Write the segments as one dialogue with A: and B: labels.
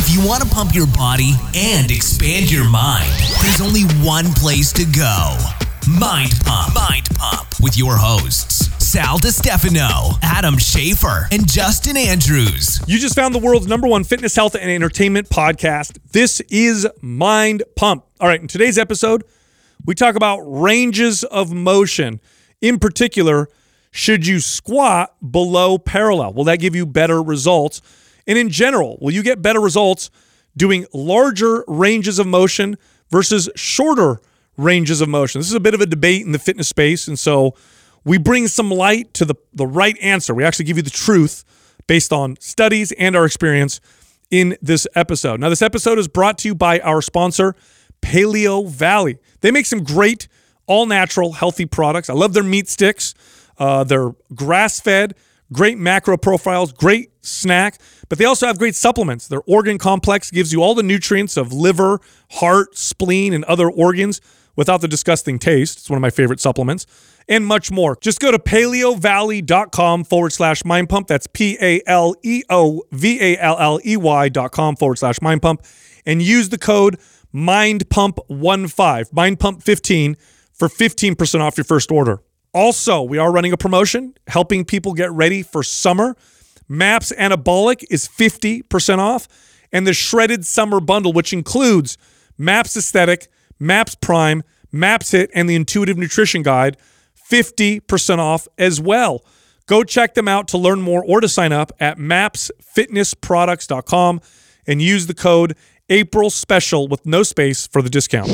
A: If you want to pump your body and expand your mind, there's only one place to go Mind Pump. Mind Pump with your hosts, Sal DiStefano, Adam Schafer, and Justin Andrews.
B: You just found the world's number one fitness, health, and entertainment podcast. This is Mind Pump. All right, in today's episode, we talk about ranges of motion. In particular, should you squat below parallel? Will that give you better results? And in general, will you get better results doing larger ranges of motion versus shorter ranges of motion? This is a bit of a debate in the fitness space. And so we bring some light to the, the right answer. We actually give you the truth based on studies and our experience in this episode. Now, this episode is brought to you by our sponsor, Paleo Valley. They make some great, all natural, healthy products. I love their meat sticks. Uh, they're grass fed, great macro profiles, great snack, but they also have great supplements. Their organ complex gives you all the nutrients of liver, heart, spleen, and other organs without the disgusting taste. It's one of my favorite supplements, and much more. Just go to paleovalley.com forward slash mind pump. That's P A L E O V A L L E Y dot com forward slash mind pump, and use the code mind pump 15, mind pump 15 for 15% off your first order. Also, we are running a promotion helping people get ready for summer. MAPS Anabolic is 50% off, and the Shredded Summer Bundle, which includes MAPS Aesthetic, MAPS Prime, MAPS HIIT, and the Intuitive Nutrition Guide, 50% off as well. Go check them out to learn more or to sign up at mapsfitnessproducts.com and use the code April Special with no space for the discount.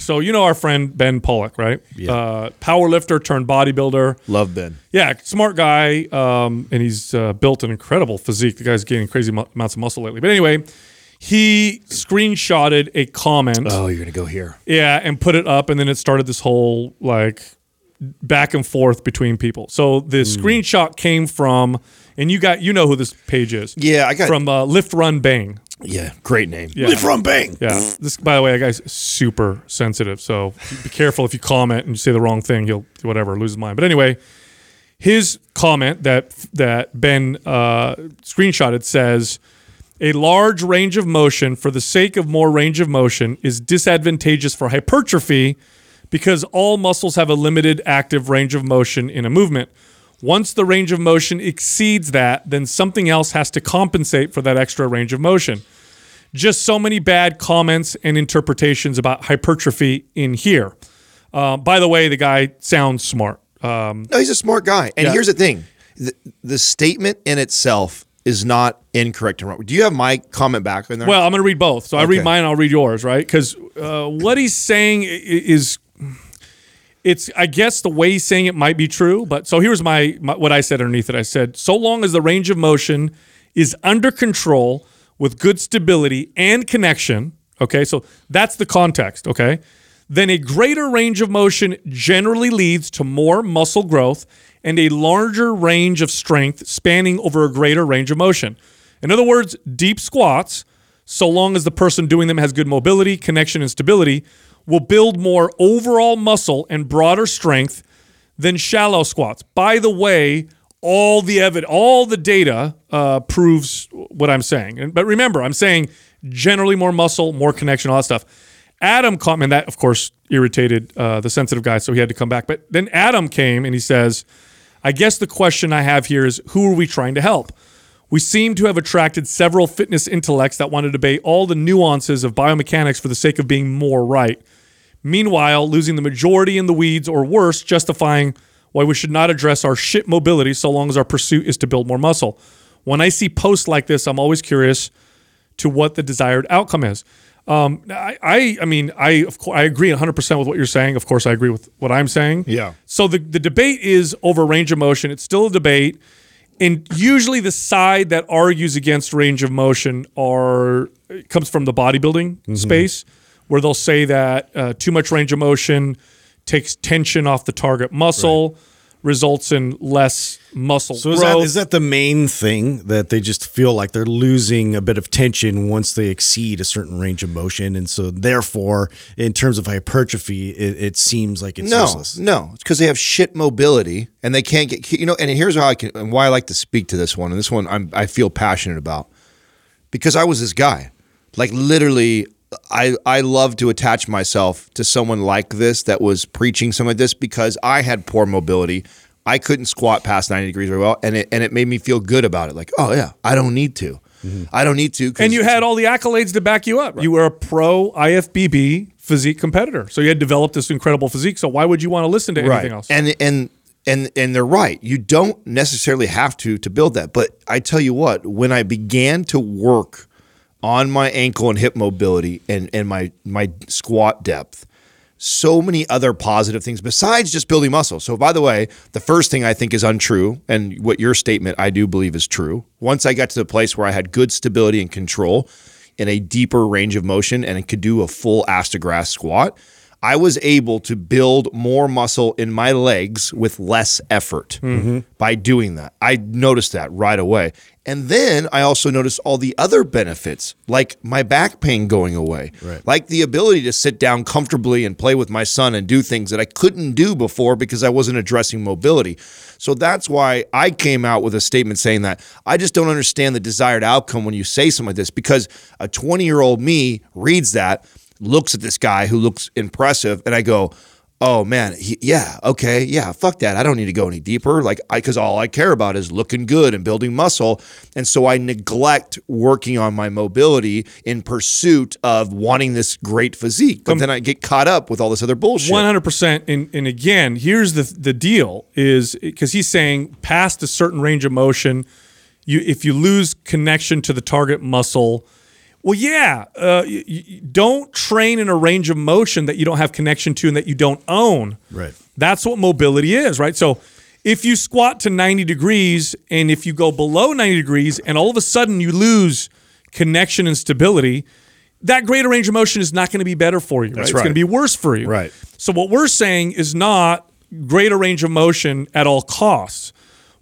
B: So you know our friend Ben Pollack, right?
C: Yeah.
B: Uh, power lifter turned bodybuilder.
C: Love Ben.
B: Yeah, smart guy, um, and he's uh, built an incredible physique. The guy's gaining crazy mu- amounts of muscle lately. But anyway, he screenshotted a comment.
C: Oh, you're gonna go here.
B: Yeah, and put it up, and then it started this whole like back and forth between people. So the
C: Hmm.
B: screenshot came from, and you got you know who this page is.
C: Yeah, I got-
B: from uh, Lift Run Bang.
C: Yeah, great name.
B: Yeah.
C: Live from bang.
B: Yeah. This, by the way, that guy's super sensitive. So be careful if you comment and you say the wrong thing, he'll whatever lose his mind. But anyway, his comment that that Ben uh, screenshotted says a large range of motion for the sake of more range of motion is disadvantageous for hypertrophy because all muscles have a limited active range of motion in a movement. Once the range of motion exceeds that, then something else has to compensate for that extra range of motion just so many bad comments and interpretations about hypertrophy in here. Uh, by the way, the guy sounds smart. Um,
C: No, he's a smart guy. And
B: Yeah.
C: here's the thing: the, the statement in itself is not incorrect and wrong. Do you have my comment back in there?
B: well, I'm going to read both. So I read
C: Okay.
B: mine, I'll read yours, right? Because uh, what he's saying is. It's, I guess, the way he's saying it might be true, but so here's my, my what I said underneath it. I said, so long as the range of motion is under control with good stability and connection, okay, so that's the context, okay, then a greater range of motion generally leads to more muscle growth and a larger range of strength spanning over a greater range of motion. In other words, deep squats, so long as the person doing them has good mobility, connection, and stability, will build more overall muscle and broader strength than shallow squats. By the way, all the evidence, all the data uh, proves what I'm saying. But remember, I'm saying generally more muscle, more connection, all that stuff. Adam caught me, and that, of course, irritated uh, the sensitive guy, so he had to come back. But then Adam came and he says, "I guess the question I have here is, who are we trying to help?" We seem to have attracted several fitness intellects that want to debate all the nuances of biomechanics for the sake of being more right. Meanwhile, losing the majority in the weeds, or worse, justifying why we should not address our shit mobility so long as our pursuit is to build more muscle. When I see posts like this, I'm always curious to what the desired outcome is. Um, I, I, I mean, I of course I agree 100 percent with what you're saying. Of course, I agree with what I'm saying.
C: Yeah.
B: So the the debate is over range of motion. It's still a debate, and usually the side that argues against range of motion are comes from the bodybuilding space, where they'll say that uh, too much range of motion takes tension off the target muscle, results in less muscle
D: So is that, is that the main thing that they just feel like they're losing a bit of tension once they exceed a certain range of motion, and so therefore, in terms of hypertrophy, it, it seems like it's
C: no,
D: useless.
C: no, it's because they have shit mobility and they can't get. You know, and here's how I can and why I like to speak to this one. And this one I'm, I feel passionate about. because I was this guy. Like literally, I I love to attach myself to someone like this that was preaching some of this because I had poor mobility. I couldn't squat past 90 degrees very well, and it and it made me feel good about it. Like, oh yeah, I don't need to. Mm-hmm. I don't need to.
B: And you had all the accolades to back you up. You were a pro IFBB physique competitor. So you had developed this incredible physique. So why would you want to listen to anything else?
C: And and and and they're right. You don't necessarily have to to build that. But I tell you what, when I began to work on my ankle and hip mobility and and my my squat depth, so many other positive things besides just building muscle. So by the way, the first thing I think is untrue and what your statement I do believe is true. Once I got to the place where I had good stability and control in a deeper range of motion and could do a full ass to grass squat, I was able to build more muscle in my legs with less effort mm-hmm. by doing that. I noticed that right away. And then I also noticed all the other benefits, like my back pain going away,
D: Right.
C: like the ability to sit down comfortably and play with my son and do things that I couldn't do before because I wasn't addressing mobility. So that's why I came out with a statement saying that I just don't understand the desired outcome when you say something like this because a 20 year old me reads that looks at this guy who looks impressive, and I go, "Oh man, he, yeah, okay, yeah, fuck that. I don't need to go any deeper. Like, I because all I care about is looking good and building muscle, and so I neglect working on my mobility in pursuit of wanting this great physique. But um, then I get caught up with all this other bullshit.
B: One hundred percent. And and again, here's the the deal: is because he's saying past a certain range of motion, you if you lose connection to the target muscle, well, yeah, uh, you, you don't train in a range of motion that you don't have connection to and that you don't own.
D: Right.
B: That's what mobility is, right? So. If you squat to 90 degrees and if you go below 90 degrees and all of a sudden you lose connection and stability, that greater range of motion is not going to be better for you. right? It's
C: right.
B: going to be worse for you.
D: Right.
B: So what we're saying is not greater range of motion at all costs.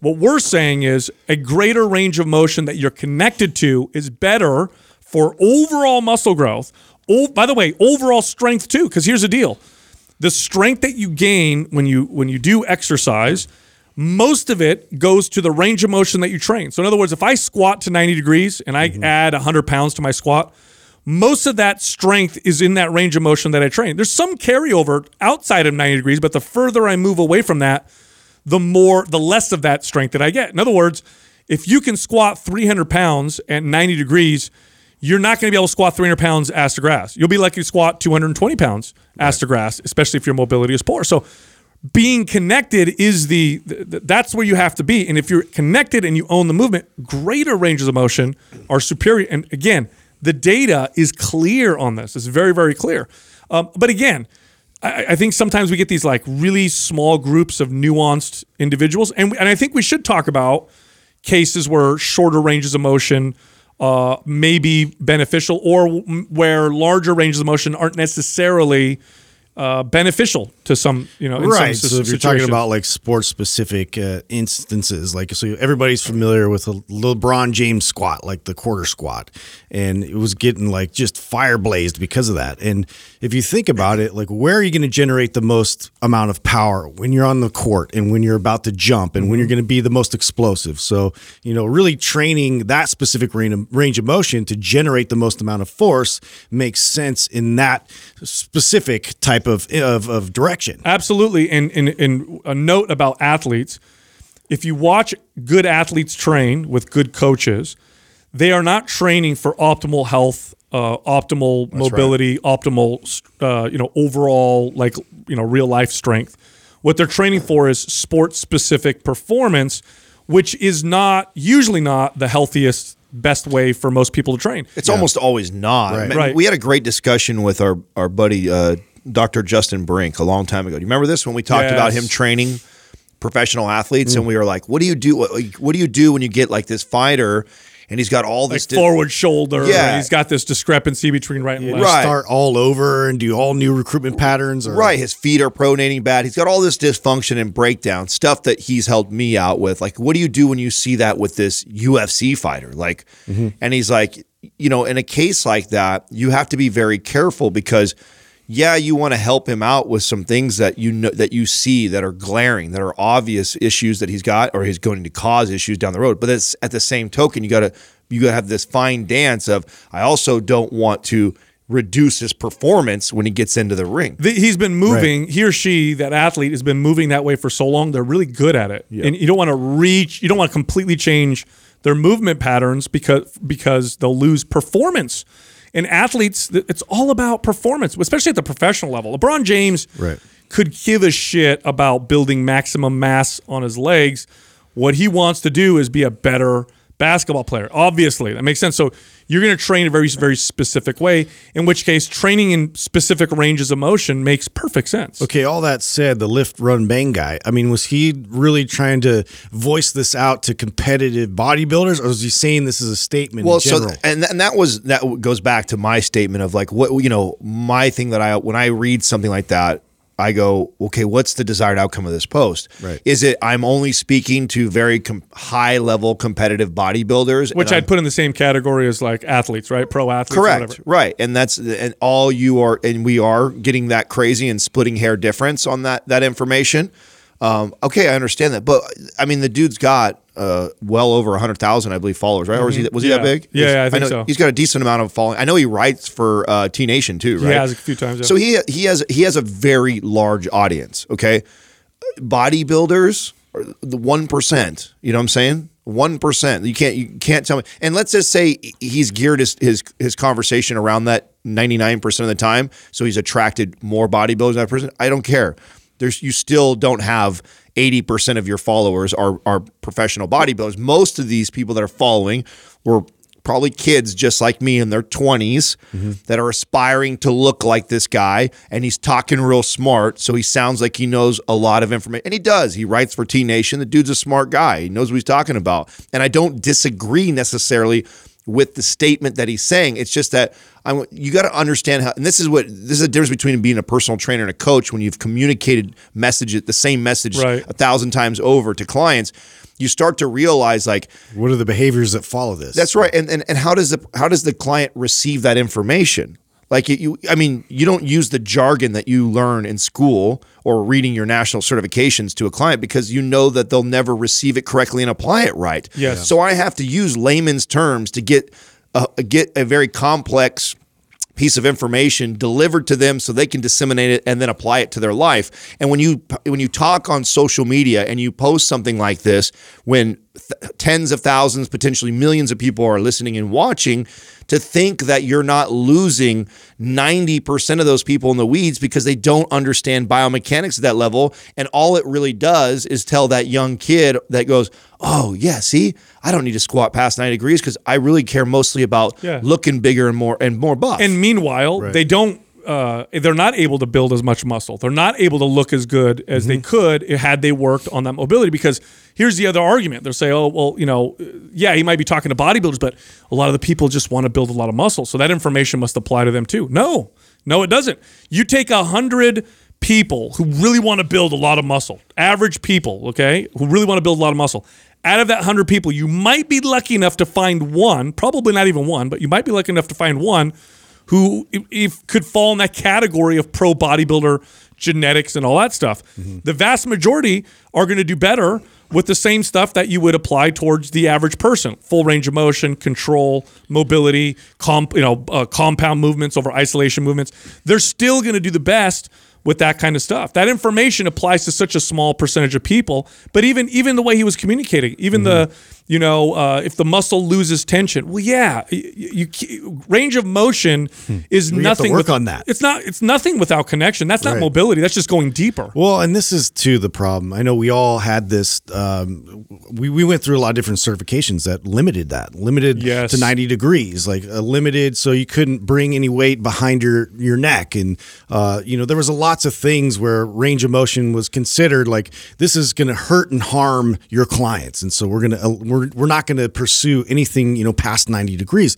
B: What we're saying is a greater range of motion that you're connected to is better for overall muscle growth. Oh, by the way, overall strength too. Because here's the deal: the strength that you gain when you when you do exercise, most of it goes to the range of motion that you train. So in other words, if I squat to 90 degrees and I mm-hmm. add 100 pounds to my squat, most of that strength is in that range of motion that I train. There's some carryover outside of 90 degrees, but the further I move away from that, the more, the less of that strength that I get. In other words, if you can squat 300 pounds at 90 degrees, you're not going to be able to squat 300 pounds ass to grass. You'll be lucky to squat 220 pounds ass to grass, especially if your mobility is poor. So, being connected is the, the that's where you have to be. And if you're connected and you own the movement, greater ranges of motion are superior. And again, the data is clear on this. It's very, very clear. Um, but again, I, I think sometimes we get these like really small groups of nuanced individuals, and and I think we should talk about cases where shorter ranges of motion uh, may be beneficial, or where larger ranges of motion aren't necessarily uh, beneficial to some, you know,
D: right. So if you're talking about like sports specific uh, instances, like so everybody's familiar with a LeBron James squat, like the quarter squat, and it was getting like just fire blazed because of that. And if you think about it, like where are you going to generate the most amount of power when you're on the court and when you're about to jump and when you're going to be the most explosive? So you know, really training that specific range of, range of motion to generate the most amount of force makes sense in that specific type of of, of direction.
B: Absolutely. And, and, and a note about athletes if you watch good athletes train with good coaches, they are not training for optimal health, uh, optimal mobility, optimal, uh, you know, overall, like, you know, real life strength. What they're training for is sports specific performance, which is not usually not the healthiest, best way for most people to train.
C: It's almost always not.
D: Right.
C: Man,
B: Right.
C: We had a great discussion with our our buddy uh, Dr. Justin Brink a long time ago. Do you remember this when we talked about him training professional athletes
B: Mm.
C: and we were like, "What do you do? What, what do you do when you get like this fighter and he's got all
B: like
C: this di-
B: forward shoulder.
C: Yeah.
B: and he's got this discrepancy between right and
D: You
B: left.
C: Right.
D: start all over and do all new recruitment patterns. Or,
C: Right, his feet are pronating bad. He's got all this dysfunction and breakdown stuff that he's helped me out with. Like, what do you do when you see that with this UFC fighter? Like, and he's like, you know, in a case like that, you have to be very careful because yeah, you want to help him out with some things that you know that you see that are glaring, that are obvious issues that he's got or he's going to cause issues down the road. But it's at the same token, you got to you got to have this fine dance of I also don't want to reduce his performance when he gets into the ring.
B: The, he's been moving. He or she, that athlete, has been moving that way for so long. They're really good at it, and you don't want to reach. You don't want to completely change their movement patterns because because they'll lose performance. And athletes, it's all about performance, especially at the professional level. LeBron James
D: Right.
B: could give a shit about building maximum mass on his legs. What he wants to do is be a better basketball player. Obviously, that makes sense. So you're going to train a very, very specific way. In which case, training in specific ranges of motion makes perfect sense.
D: Okay, all that said, the lift, run, bang guy. I mean, was he really trying to voice this out to competitive bodybuilders, or was he saying this is a statement
C: well
D: in general?
C: so and and that was that goes back to my statement of like what you know my thing that i when i read something like that i go okay what's the desired outcome of this post
D: Right.
C: is it i'm only speaking to very com- high level competitive bodybuilders
B: Which
C: I'm-
B: I'd put in the same category as like athletes, right? Pro athletes.
C: Correct. Right. And that's and all you are and we are getting that crazy and splitting hair difference on that that information. Um, okay, I understand that. But I mean the dude's got uh, well over 100,000 I believe followers, right? Or is he was he that
B: Mm-hmm.
C: Big?
B: Yeah, yeah, I think
C: know
B: so.
C: He's got a decent amount of following. I know he writes for uh, T Nation too, right?
B: He has a few times. Yeah.
C: So he he has he has a very large audience. Okay, bodybuilders, the one percent. You know what I'm saying? One percent. You can't you can't tell me. And let's just say he's geared his his, his conversation around that 99 percent of the time, so he's attracted more bodybuilders than that person. I don't care. There's you still don't have 80 percent of your followers are are professional bodybuilders. Most of these people that are following were probably kids just like me in their 20s mm-hmm. that are aspiring to look like this guy and he's talking real smart so he sounds like he knows a lot of information and he does. He writes for t nation. The dude's a smart guy. He knows what he's talking about. And i don't disagree necessarily with the statement that he's saying it's just that I, you got to understand how and this is what this is the difference between being a personal trainer and a coach when you've communicated message the same message
B: Right.
C: a thousand times over to clients you start to realize like
D: what are the behaviors that follow this?
C: that's right. And, and and how does the how does the client receive that information? Like you, I mean, you don't use the jargon that you learn in school or reading your national certifications to a client because you know that they'll never receive it correctly and apply it right.
B: Yes.
C: So I have to use layman's terms to get a, get a very complex piece of information delivered to them so they can disseminate it and then apply it to their life. And when you when you talk on social media and you post something like this when th- tens of thousands potentially millions of people are listening and watching to think that you're not losing 90% of those people in the weeds because they don't understand biomechanics at that level and all it really does is tell that young kid that goes oh yeah see I don't need to squat past 90 degrees because I really care mostly about
B: Yeah.
C: looking bigger and more and more buff
B: And meanwhile, they don't. Uh, they're not able to build as much muscle. They're not able to look as good as they could had they worked on that mobility. Because here's the other argument: they'll say, "Oh, well, you know, yeah, he might be talking to bodybuilders, but a lot of the people just want to build a lot of muscle, so that information must apply to them too." No, no, it doesn't. You take a hundred people who really want to build a lot of muscle, average people, okay, who really want to build a lot of muscle. Out of that 100 people, you might be lucky enough to find one, probably not even one, but you might be lucky enough to find one who if, if could fall in that category of pro bodybuilder genetics and all that stuff. The vast majority are going to do better with the same stuff that you would apply towards the average person: full range of motion, control, mobility, comp, you know, uh, compound movements over isolation movements. They're still going to do the best with that kind of stuff. That information applies to such a small percentage of people. But even even the way he was communicating, even the you know uh, if the muscle loses tension, well, yeah, you, you range of motion is
D: We
B: nothing.
D: work
B: with-
D: on that.
B: It's not. It's nothing without connection. That's not
D: Right.
B: mobility. That's just going deeper.
D: Well, and this is too the problem. I know we all had this. Um, we we went through a lot of different certifications that limited that, limited
B: Yes.
D: to ninety degrees, like uh, limited so you couldn't bring any weight behind your your neck, and uh, you know there was a lots of things where range of motion was considered like this is going to hurt and harm your clients, and so we're gonna uh, we're we're not going to pursue anything you know past ninety degrees.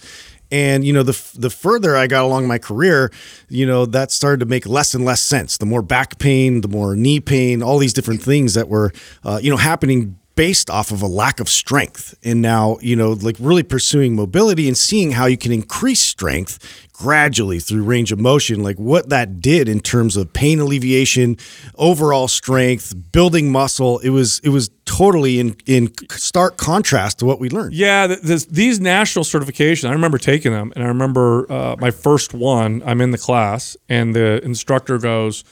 D: And you know, the the further I got along my career, you know, that started to make less and less sense. The more back pain, the more knee pain, all these different things that were, uh, you know, happening based off of a lack of strength. And now, you know, like really pursuing mobility and seeing how you can increase strength gradually through range of motion, like what that did in terms of pain alleviation, overall strength, building muscle. It was it was totally in in stark contrast to what we learned.
B: Yeah, this, these national certifications, I remember taking them, and I remember uh, my first one. I'm in the class, and the instructor goes,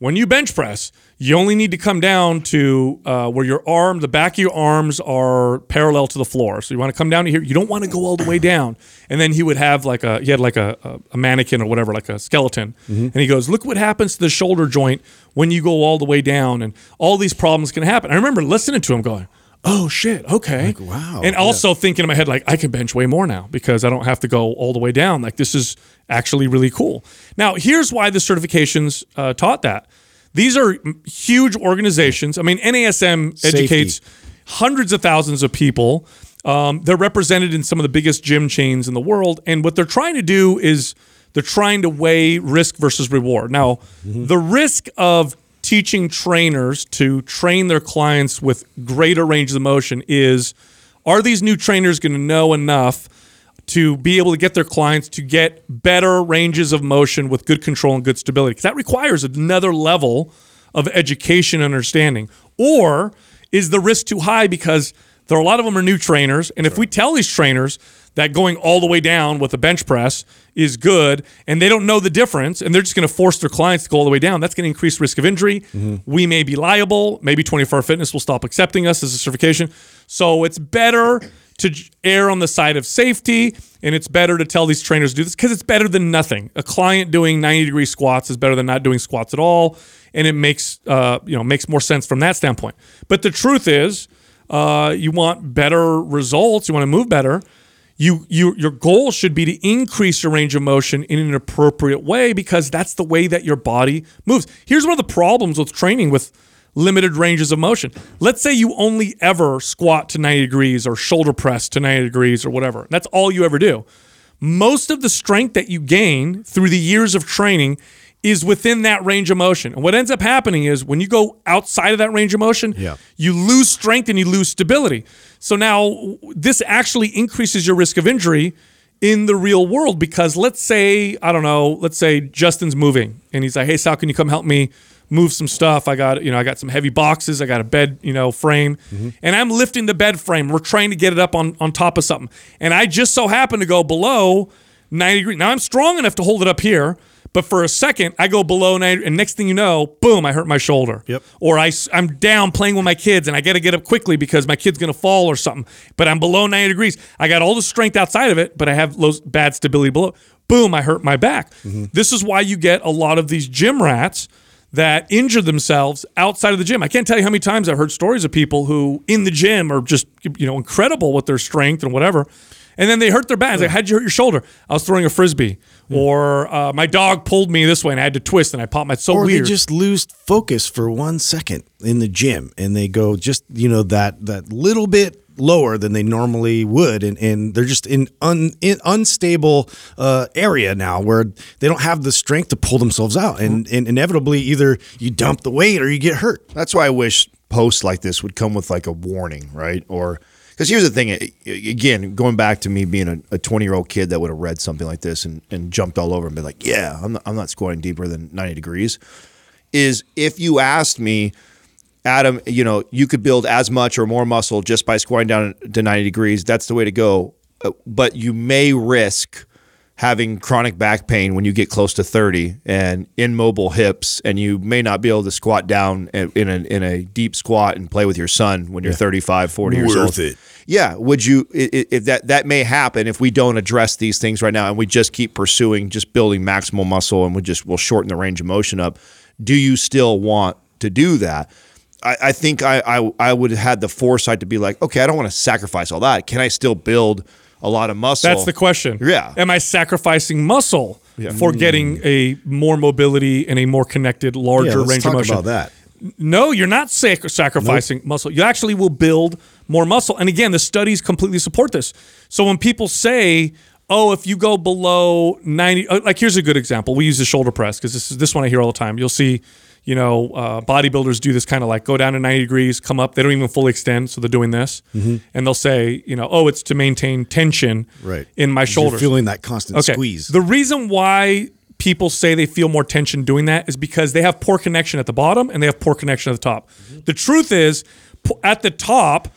B: "When you bench press, you only need to come down to uh, where your arm, the back of your arms are parallel to the floor. So you want to come down to here. You don't want to go all the way down." And then he would have like a he had like a, a, a mannequin or whatever, like a skeleton, and he goes, "Look what happens to the shoulder joint when you go all the way down, and all these problems can happen." I remember listening to him going. Oh shit! Okay.
D: wow,
B: And also thinking in my head, like, I can bench way more now because I don't have to go all the way down. Like, this is actually really cool. Now, here's why the certifications uh, taught that. These are huge organizations. I mean, NASM
D: Safety.
B: educates hundreds of thousands of people. Um, they're represented in some of the biggest gym chains in the world. And what they're trying to do is they're trying to weigh risk versus reward. Now, the risk of teaching trainers to train their clients with greater range of motion is are these new trainers going to know enough to be able to get their clients to get better ranges of motion with good control and good stability? Because that requires another level of education and understanding. Or is the risk too high because there are a lot of them are new trainers, and if we tell these trainers that going all the way down with a bench press is good, and they don't know the difference, and they're just going to force their clients to go all the way down, that's going to increase risk of injury. Mm-hmm. We may be liable. Maybe 24 Hour Fitness will stop accepting us as a certification. So it's better to err on the side of safety, and it's better to tell these trainers to do this because it's better than nothing. A client doing 90 degree squats is better than not doing squats at all, and it makes uh, you know makes more sense from that standpoint. But the truth is, uh, you want better results, you want to move better. You, you, your goal should be to increase your range of motion in an appropriate way because that's the way that your body moves. Here's one of the problems with training with limited ranges of motion. Let's say you only ever squat to 90 degrees or shoulder press to 90 degrees or whatever. That's all you ever do. Most of the strength that you gain through the years of training is within that range of motion. And what ends up happening is when you go outside of that range of motion,
D: Yeah.
B: you lose strength and you lose stability. So now this actually increases your risk of injury in the real world because let's say, I don't know, let's say Justin's moving and he's like, "Hey Sal, can you come help me move some stuff? I got, you know, I got some heavy boxes, I got a bed, you know, frame." Mm-hmm. And I'm lifting the bed frame. We're trying to get it up on on top of something. And I just so happen to go below 90 degrees. Now I'm strong enough to hold it up here, but for a second I go below 90 and next thing you know, boom, I hurt my shoulder.
D: Yep.
B: Or I, I'm down playing with my kids and I got to get up quickly because my kid's going to fall or something. But I'm below 90 degrees. I got all the strength outside of it, but I have low, bad stability below. Boom, I hurt my back. Mm-hmm. This is why you get a lot of these gym rats that injure themselves outside of the gym. I can't tell you how many times I've heard stories of people who in the gym are just you know incredible with their strength and whatever. And then they hurt their back. It's like, how'd you hurt your shoulder? I was throwing a frisbee, or uh, my dog pulled me this way and I had to twist and I popped my. It's so
D: or
B: weird.
D: they just lose focus for one second in the gym and they go just you know that that little bit lower than they normally would and, and they're just in, un, in unstable uh, area now where they don't have the strength to pull themselves out and, and inevitably either you dump the weight or you get hurt
C: That's why I wish posts like this would come with like a warning, right? Or because here's the thing, again, going back to me being a 20 year old kid that would have read something like this and, and jumped all over and been like, yeah, I'm not, I'm not squatting deeper than 90 degrees. Is if you asked me, Adam, you know, you could build as much or more muscle just by squatting down to 90 degrees. That's the way to go. Uh, But you may risk having chronic back pain when you get close to 30 and immobile hips, and you may not be able to squat down in in a, in a deep squat and play with your son when you're 35, 40 years old.
D: Worth it.
C: Yeah, would you? i- i- If that that may happen if we don't address these things right now, and we just keep pursuing just building maximal muscle, and we just will shorten the range of motion up. Do you still want to do that? I, I think I, I I would have had the foresight to be like, okay, I don't want to sacrifice all that. Can I still build a lot of muscle?
B: That's the question.
C: Yeah.
B: Am I sacrificing muscle for getting a more mobility and a more connected, larger
D: yeah, let's
B: range
D: talk
B: of motion?
D: about that
B: No, you're not sac- sacrificing muscle. You actually will build more muscle. And again, the studies completely support this. So when people say, oh, if you go below 90, uh, like here's a good example. We use the shoulder press because this is this one I hear all the time. You'll see, you know, uh, bodybuilders do this kind of like go down to 90 degrees, come up. They don't even fully extend, so they're doing this,
D: Mm-hmm.
B: and they'll say, you know, oh, it's to maintain tension
D: Right.
B: in my
D: You're
B: shoulders.
D: feeling that constant
B: Okay.
D: squeeze.
B: The reason why people say they feel more tension doing that is because they have poor connection at the bottom and they have poor connection at the top. The truth is, at the top,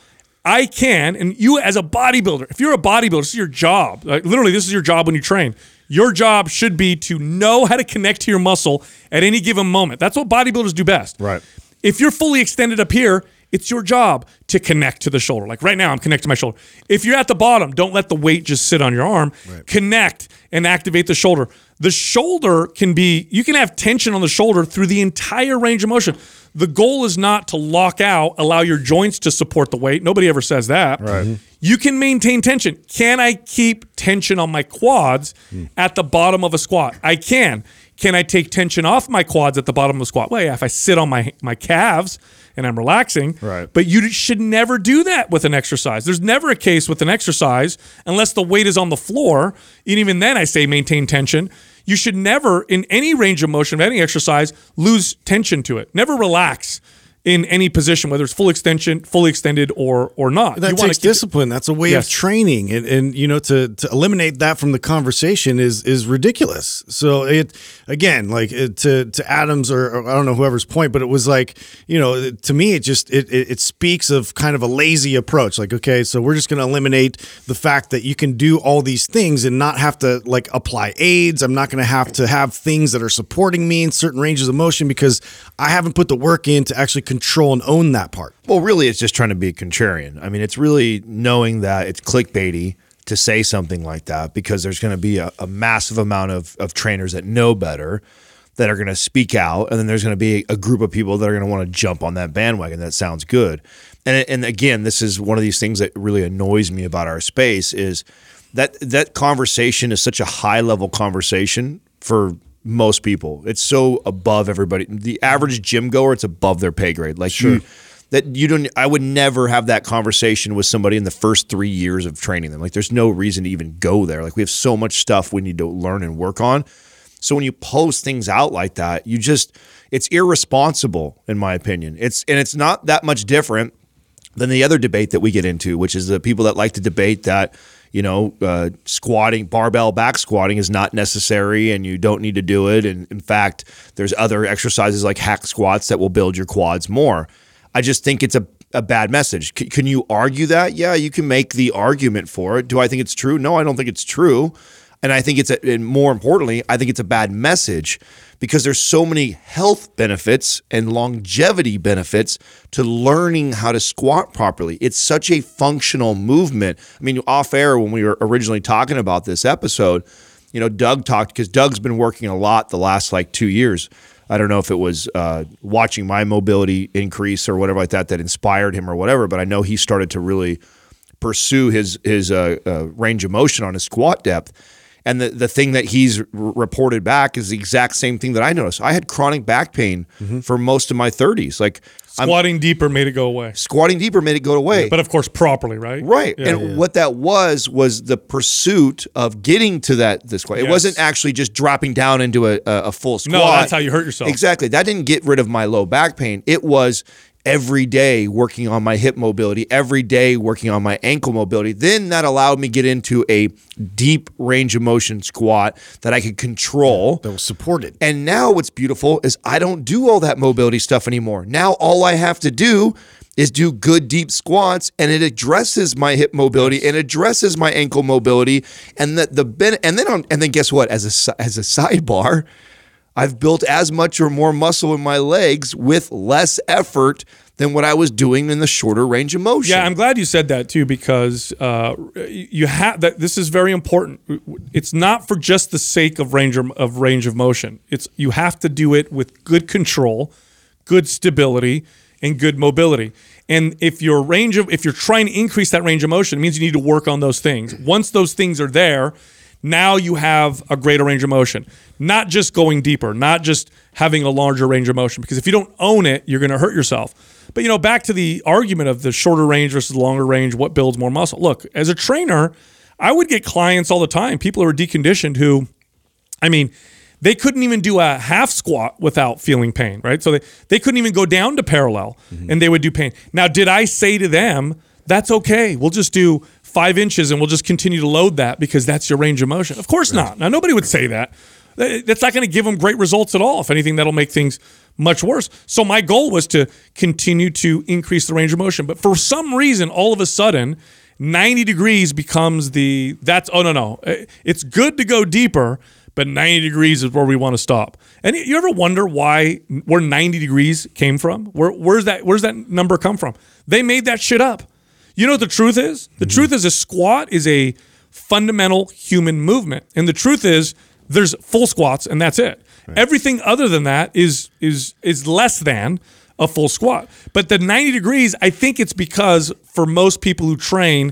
B: I can, and you as a bodybuilder, if you're a bodybuilder, this is your job. Like, literally, this is your job when you train. Your job should be to know how to connect to your muscle at any given moment. That's what bodybuilders do best.
C: Right.
B: If you're fully extended up here, it's your job to connect to the shoulder. Like right now, I'm connected to my shoulder. If you're at the bottom, don't let the weight just sit on your arm. Connect and activate the shoulder. The shoulder can be, you can have tension on the shoulder through the entire range of motion. The goal is not to lock out, allow your joints to support the weight. Nobody ever says that. Right. Mm-hmm. You can maintain tension. Can I keep tension on my quads mm. at the bottom of a squat? I can. Can I take tension off my quads at the bottom of the squat? Well, yeah, if I sit on my my calves and I'm relaxing.
C: Right.
B: But you should never do that with an exercise. There's never a case with an exercise unless the weight is on the floor. And even then, I say maintain tension. You should never, in any range of motion of any exercise, lose tension to it. Never relax in any position, whether it's full extension, fully extended, or or not.
D: That
B: you
D: takes
B: keep it-
D: discipline. That's a way
B: Yes.
D: of training, and, and you know to to eliminate that from the conversation is is ridiculous. So it again, like it, to to Adams or, or I don't know whoever's point, but it was like you know to me it just it, it it speaks of kind of a lazy approach. Like okay, so we're just going to eliminate the fact that you can do all these things and not have to like apply aids. I'm not going to have to have things that are supporting me in certain ranges of motion because I haven't put the work in to actually control and own that part.
C: Well, really, it's just trying to be a contrarian. I mean, it's really knowing that it's clickbaity to say something like that because there's going to be a, a massive amount of, of trainers that know better that are going to speak out. And then there's going to be a group of people that are going to want to jump on that bandwagon. That sounds good. And, and again, this is one of these things that really annoys me about our space is that that conversation is such a high level conversation for most people. It's so above everybody. The average gym goer, it's above their pay grade. Like you, that you don't. I would never have that conversation with somebody in the first three years of training them. Like there's no reason to even go there. Like we have so much stuff we need to learn and work on. So when you post things out like that, you just it's irresponsible in my opinion. It's and it's not that much different than the other debate that we get into, which is the people that like to debate that you know uh, squatting, barbell back squatting is not necessary and you don't need to do it. And in fact, there's other exercises like hack squats that will build your quads more. I just think it's a a bad message. C- can you argue that? Yeah, you can make the argument for it. Do I think it's true? No, I don't think it's true. And I think it's, a, and more importantly, I think it's a bad message because there's so many health benefits and longevity benefits to learning how to squat properly. It's such a functional movement. I mean, off air when we were originally talking about this episode, you know, Doug talked because Doug's been working a lot the last like two years. I don't know if it was uh, watching my mobility increase or whatever like that that inspired him or whatever, but I know he started to really pursue his his uh, uh, range of motion on his squat depth. And the, the thing that he's r- reported back is the exact same thing that I noticed. I had chronic back pain mm-hmm. for most of my 30s. Like I'm
B: Squatting deeper made it go away.
C: squatting deeper made it go away.
B: But of course, properly, right?
C: Right.
B: Yeah.
C: and what that was was the pursuit of getting to that this squat. It wasn't actually just dropping down into a, a, a full squat.
B: No, that's how you hurt yourself.
C: Exactly. That didn't get rid of my low back pain. It was every day working on my hip mobility, every day working on my ankle mobility. Then that allowed me get into a deep range of motion squat that I could control.
D: That was supported.
C: And now what's beautiful is I don't do all that mobility stuff anymore. Now all I have to do is do good deep squats and it addresses my hip mobility and addresses my ankle mobility and the the ben- and then on, and then guess what as a as a sidebar I've built as much or more muscle in my legs with less effort than what I was doing in the shorter range of motion.
B: Yeah, I'm glad you said that too because uh, you have that. This is very important. It's not for just the sake of range of, range of motion. It's you have to do it with good control, good stability, and good mobility. And if your range of if you're trying to increase that range of motion, it means you need to work on those things. Once those things are there, now you have a greater range of motion. Not just going deeper, not just having a larger range of motion. Because if you don't own it, you're going to hurt yourself. But you know, back to the argument of the shorter range versus the longer range, what builds more muscle? Look, as a trainer, I would get clients all the time, people who are deconditioned who, I mean, they couldn't even do a half squat without feeling pain, right? So they, they couldn't even go down to parallel mm-hmm. and they would do pain. Now, did I say to them, that's okay. We'll just do five inches and we'll just continue to load that because that's your range of motion? Of course not. Now, nobody would say that. That- That's not going to give them great results at all. If anything, that'll make things much worse. So my goal was to continue to increase the range of motion. But for some reason, all of a sudden, 90 degrees becomes the that's oh no no. It's good to go deeper, but 90 degrees is where we want to stop. And you ever wonder why where 90 degrees came from? Where where's that where's that number come from? They made that shit up. You know what the truth is? The mm-hmm. truth is a squat is a fundamental human movement. And the truth is there's full squats and that's it. Everything other than that is is is less than a full squat. But the 90 degrees, I think it's because for most people who train,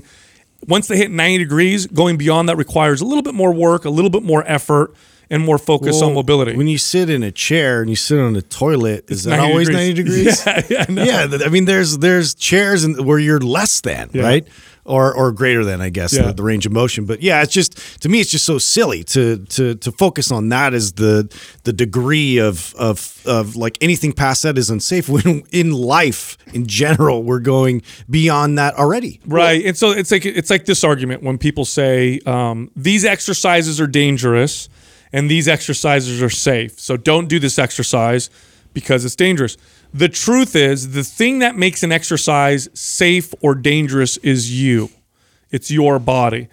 B: once they hit 90 degrees, going beyond that requires a little bit more work, a little bit more effort, and more focus on mobility.
D: When you sit in a chair and you sit on a toilet, is that
B: 90
D: always
B: degrees.
D: ninety degrees?
B: Yeah, yeah, I
D: yeah. I mean, there's there's chairs in, where you're less than
B: Yeah.
D: right, or or greater than, I guess,
B: Yeah.
D: the, the range of motion. But yeah, it's just to me, it's just so silly to to to focus on that as the the degree of of of like anything past that is unsafe. When in life in general, we're going beyond that already.
B: Right, and so it's like it's like this argument when people say um, these exercises are dangerous and these exercises are safe. So don't do this exercise because it's dangerous. The truth is, the thing that makes an exercise safe or dangerous is you. It's your body.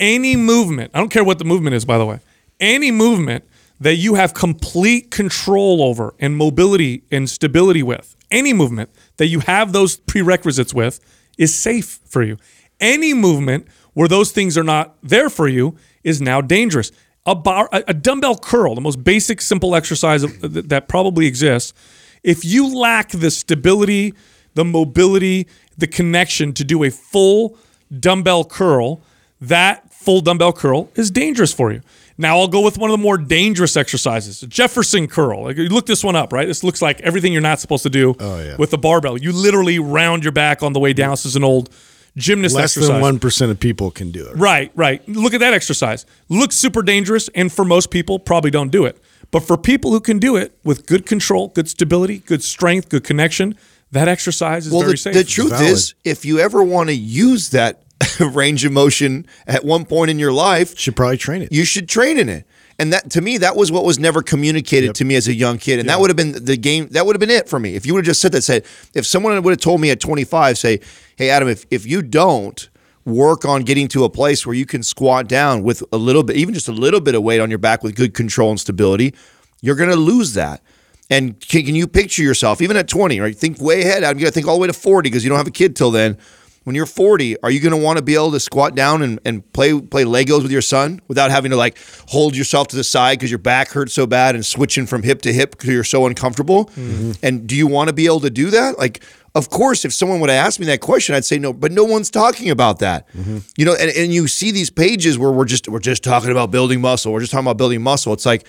B: Any movement, I don't care what the movement is, by the way, any movement that you have complete control over and mobility and stability with, any movement that you have those prerequisites with is safe for you. Any movement where those things are not there for you is now dangerous. A bar, a dumbbell curl, the most basic, simple exercise that that probably exists. If you lack the stability, the mobility, the connection to do a full dumbbell curl, that full dumbbell curl is dangerous for you. Now I'll go with one of the more dangerous exercises, Jefferson curl. Like, you look this one up, right? This looks like everything you're not supposed to do oh,
D: yeah.
B: with the barbell. You literally round your back on the way down. This is an old gymnast
D: Less
B: exercise.
D: than one percent of people can do it.
B: Right, right. Look at that exercise. Looks super dangerous, and for most people, probably don't do it. But for people who can do it with good control, good stability, good strength, good connection, that exercise is
C: Well,
B: very
C: the,
B: safe.
C: the truth
D: Valid.
C: is, if you ever want to use that range of motion at one point in your life, you
D: Should probably train it.
C: you should train in it. And that to me, that was what was never communicated to me as a young kid. And that would have been the game. That would have been it for me. If you would have just said that, said if someone would have told me at 25, say, "Hey, Adam, if if you don't work on getting to a place where you can squat down with a little bit, even just a little bit of weight on your back with good control and stability, you're going to lose that." And can, can you picture yourself, even at 20, right? Think way ahead. I'm going to think all the way to 40 because you don't have a kid till then. When you're 40, are you going to want to be able to squat down and, and play play Legos with your son without having to like hold yourself to the side because your back hurts so bad and switching from hip to hip because you're so uncomfortable? Mm-hmm. And do you want to be able to do that? Like, of course, if someone would have asked me that question, I'd say no, but no one's talking about that. Mm-hmm. You know, and, and you see these pages where we're just we're just talking about building muscle. We're just talking about building muscle. It's like,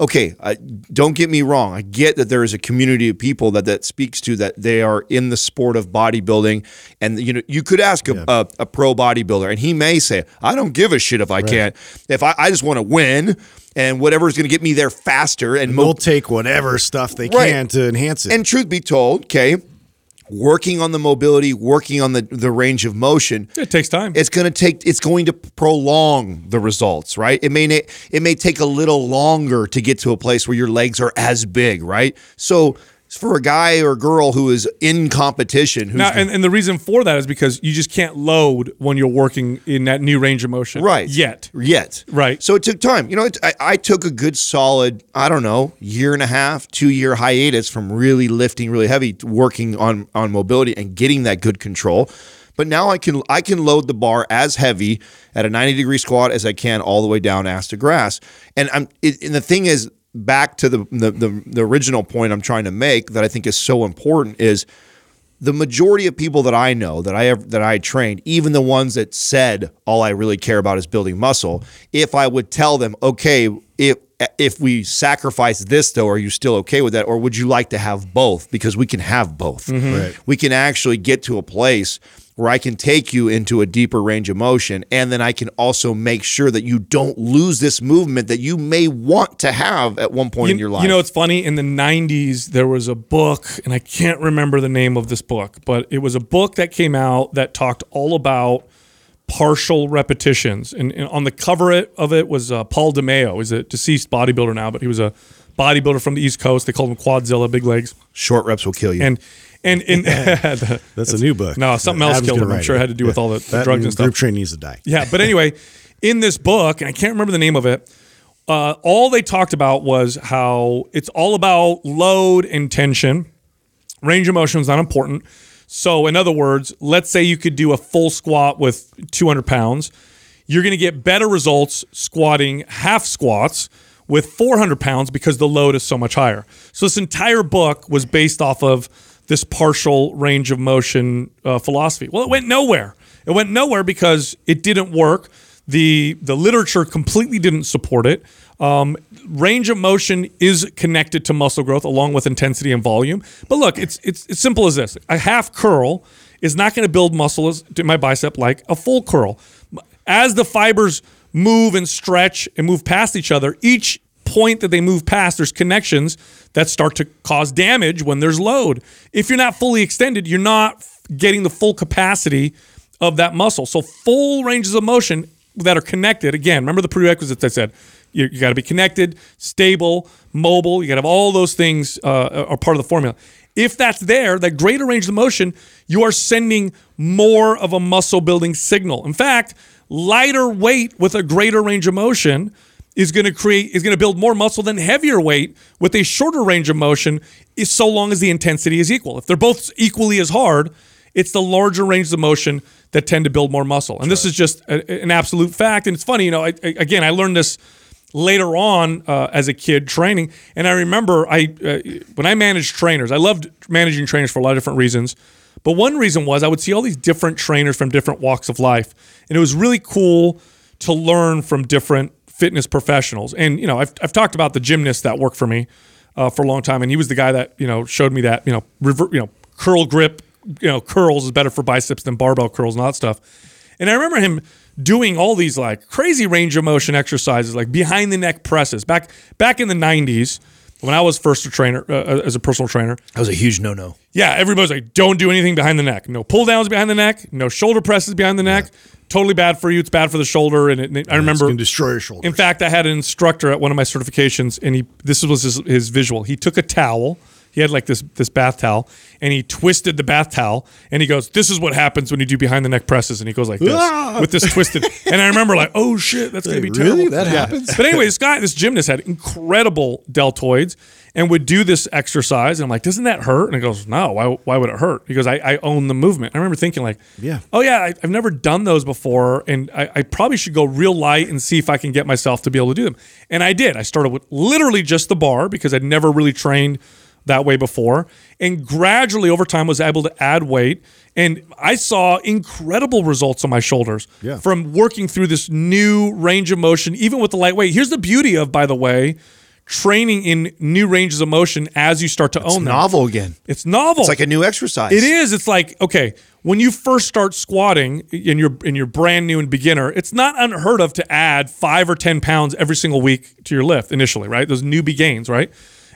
C: okay, I, don't get me wrong. I get that there is a community of people that that speaks to that they are in the sport of bodybuilding, and you know you could ask a, a, a pro bodybuilder, and he may say, "I don't give a shit if I can't. If I, I just want to win." And whatever is going to get me there faster, and mo-
D: They'll take whatever stuff they
C: Right.
D: can to enhance it.
C: and truth be told, okay, working on the mobility, working on the the range of motion,
B: it takes time.
C: it's going to take it's going to prolong the results right it may it may take a little longer to get to a place where your legs are as big right so for a guy or girl who is in competition who's
B: Now, and, and the reason for that is because you just can't load when you're working in that new range of motion.
C: right
B: Yet.
C: yet
B: Right.
C: so it took time you know it, I, I took a good solid i don't know year and a half two year hiatus from really lifting really heavy working on on mobility and getting that good control but now I can I can load the bar as heavy at a 90 degree squat as I can all the way down ass to grass. And I'm it, and the thing is back to the, the the the original point I'm trying to make that I think is so important is the majority of people that I know that I have that I trained, even the ones that said all I really care about is building muscle, if I would tell them, okay, if if we sacrifice this though, are you still okay with that, or would you like to have both? Because we can have both.
D: Right.
C: We can actually get to a place where I can take you into a deeper range of motion. And then I can also make sure that you don't lose this movement that you may want to have at one point
B: You,
C: in your life.
B: you know, it's funny. In the '90s, there was a book, and I can't remember the name of this book, but it was a book that came out that talked all about partial repetitions. And, and on the cover of it was uh, Paul DeMayo. He's a deceased bodybuilder now, but he was a bodybuilder from the East Coast. They called him Quadzilla, big legs.
C: Short reps will kill you.
B: And and the-
D: That's a new book.
B: No, something else
D: Adam's
B: killed him. I'm sure it had to do with all the- the drugs and stuff.
D: Group train needs to die.
B: Yeah, but anyway, in this book, and I can't remember the name of it, uh, all they talked about was how it's all about load and tension. Range of motion is not important. So, in other words, let's say you could do a full squat with 200 pounds. You're going to get better results squatting half squats with 400 pounds because the load is so much higher. So, this entire book was based off of this partial range of motion uh, philosophy. Well, it went nowhere. It went nowhere because it didn't work. The the literature completely didn't support it. Um, range of motion is connected to muscle growth along with intensity and volume. But look, it's it's as simple as this: a half curl is not going to build muscle to my bicep like a full curl. As the fibers move and stretch and move past each other, each point that they move past, there's connections that start to cause damage when there's load. If you're not fully extended, you're not getting the full capacity of that muscle. So full ranges of motion that are connected. Again, remember the prerequisites I said. You, you got to be connected, stable, mobile. You got to have all those things uh, are part of the formula. If that's there, that greater range of motion, you are sending more of a muscle building signal. In fact, lighter weight with a greater range of motion is going to create is going to build more muscle than heavier weight with a shorter range of motion is so long as the intensity is equal. If they're both equally as hard, it's the larger ranges of motion that tend to build more muscle. And this is just a, an absolute fact. And it's funny, you know, I, I- again, I learned this later on uh, as a kid training. And I remember I uh, when I managed trainers, I loved managing trainers for a lot of different reasons. But one reason was I would see all these different trainers from different walks of life, and it was really cool to learn from different fitness professionals. And you know, I've I've talked about the gymnast that worked for me uh, for a long time, and he was the guy that you know showed me that you know rever- you know curl grip, you know curls is better for biceps than barbell curls and all that stuff. And I remember him doing all these like crazy range of motion exercises, like behind the neck presses. Back back in the '90s, when I was first a trainer uh, as a personal trainer,
C: that was a huge no no.
B: yeah, everybody's like, don't do anything behind the neck. No pull downs behind the neck. No shoulder presses behind the neck. Totally bad for you. It's bad for the shoulder. And, it, and I remember,
D: to destroy your shoulder.
B: in fact, I had an instructor at one of my certifications, and he this was his, his visual. He took a towel. He had like this this bath towel, and he twisted the bath towel, and he goes, "This is what happens when you do behind the neck presses." And he goes like this
D: Ah!
B: with this twisted. And I remember like, "Oh shit, that's gonna be
D: Wait, really? That
B: Yeah.
D: happens?
B: But anyway, this guy, this gymnast had incredible deltoids and would do this exercise. And I'm like, doesn't that hurt? And he goes, no, why, why would it hurt? He goes, I, I own the movement. I remember thinking like,
D: Yeah.
B: oh yeah, I, I've never done those before. And I, I probably should go real light and see if I can get myself to be able to do them. And I did. I started with literally just the bar because I'd never really trained that way before. And gradually over time was able to add weight. And I saw incredible results on my shoulders
D: Yeah.
B: from working through this new range of motion, even with the lightweight. Here's the beauty of, by the way, training in new ranges of motion as you start to
C: It's
B: own them.
C: novel again.
B: It's novel.
C: It's like a new exercise.
B: It is. It's like okay, when you first start squatting and you're and you're brand new and beginner, it's not unheard of to add five or ten pounds every single week to your lift initially, right? Those newbie gains, right?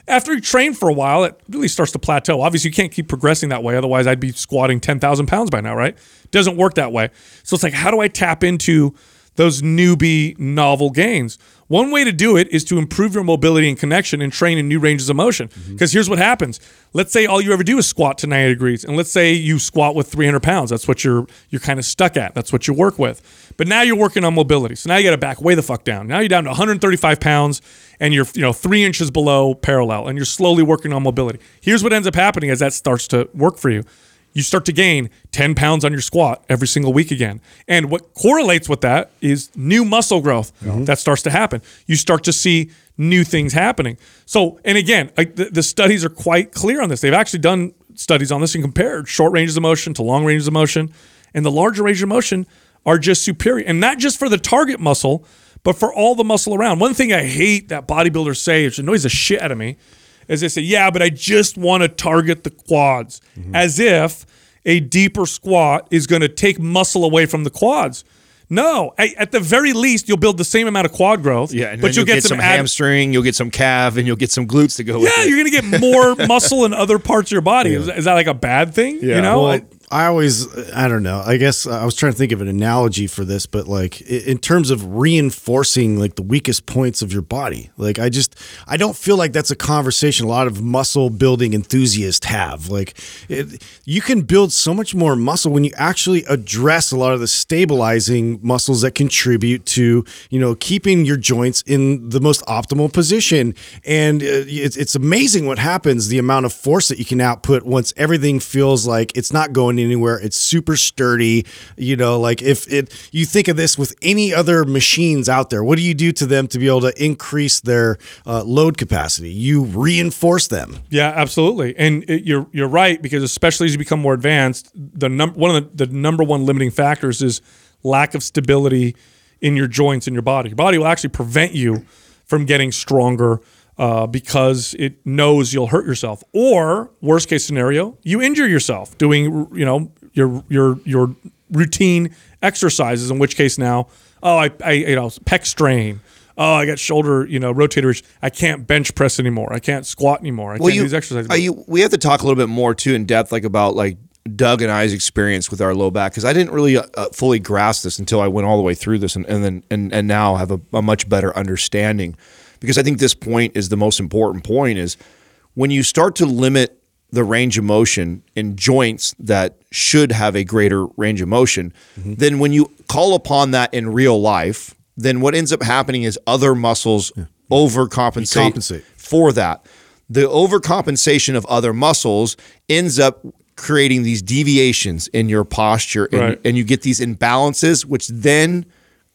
B: After you train for a while, it really starts to plateau. Obviously, you can't keep progressing that way. Otherwise, I'd be squatting ten thousand pounds by now, right? Doesn't work that way. So it's like, how do I tap into those newbie novel gains. One way to do it is to improve your mobility and connection and train in new ranges of motion. Mm-hmm. Because here's what happens. Let's say all you ever do is squat to 90 degrees, and let's say you squat with 300 pounds. That's what you're you're kind of stuck at. That's what you work with. But now you're working on mobility. So now you got to back way the fuck down. Now you're down to 135 pounds, and you're you know three inches below parallel, and you're slowly working on mobility. Here's what ends up happening as that starts to work for you you start to gain 10 pounds on your squat every single week again. And what correlates with that is new muscle growth mm-hmm. that starts to happen. You start to see new things happening. So, and again, I, the, the studies are quite clear on this. They've actually done studies on this and compared short ranges of motion to long ranges of motion. And the larger ranges of motion are just superior. And not just for the target muscle, but for all the muscle around. One thing I hate that bodybuilders say, which annoys the shit out of me, is they say, yeah, but I just want to target the quads, mm-hmm. as if a deeper squat is going to take muscle away from the quads. No, at the very least, you'll build the same amount of quad growth.
C: Yeah, and
B: but
C: then you'll, get, some,
B: add-
C: hamstring, you'll get some calf, and you'll get some glutes to go with
B: Yeah, you're going to get more muscle in other parts of your body. Is, is that like a bad thing? You know,
D: Well, I always, I don't know. I guess I was trying to think of an analogy for this, but like in terms of reinforcing like the weakest points of your body, like I just, I don't feel like that's a conversation a lot of muscle building enthusiasts have. Like it, you can build so much more muscle when you actually address a lot of the stabilizing muscles that contribute to, you know, keeping your joints in the most optimal position. And uh, it's, it's amazing what happens, the amount of force that you can output once everything feels like it's not going anywhere. It's super sturdy. You know, like if it, you think of this with any other machines out there, what do you do to them to be able to increase their uh, load capacity? You reinforce them.
B: Yeah, absolutely, and it, you're you're right because especially as you become more advanced, the num- one of the, the number one limiting factors is lack of stability in your joints in your body. Your body will actually prevent you from getting stronger uh, because it knows you'll hurt yourself, or worst case scenario, you injure yourself doing you know your your your routine exercises. In which case now, oh, I, I you know pec strain. Oh, I got shoulder, you know, rotators. I can't bench press anymore. I can't squat anymore. I can't do these exercises.
C: You, we have to talk a little bit more too in depth, like about like Doug and I's experience with our low back, because I didn't really uh, uh, fully grasp this until I went all the way through this, and, and then and, and now have a, a much better understanding. Because I think this point is the most important point: is when you start to limit the range of motion in joints that should have a greater range of motion, mm-hmm. then when you call upon that in real life, then what ends up happening is other muscles overcompensate
D: compensate.
C: for that. The overcompensation of other muscles ends up creating these deviations in your posture and,
B: Right.
C: and you get these imbalances, which then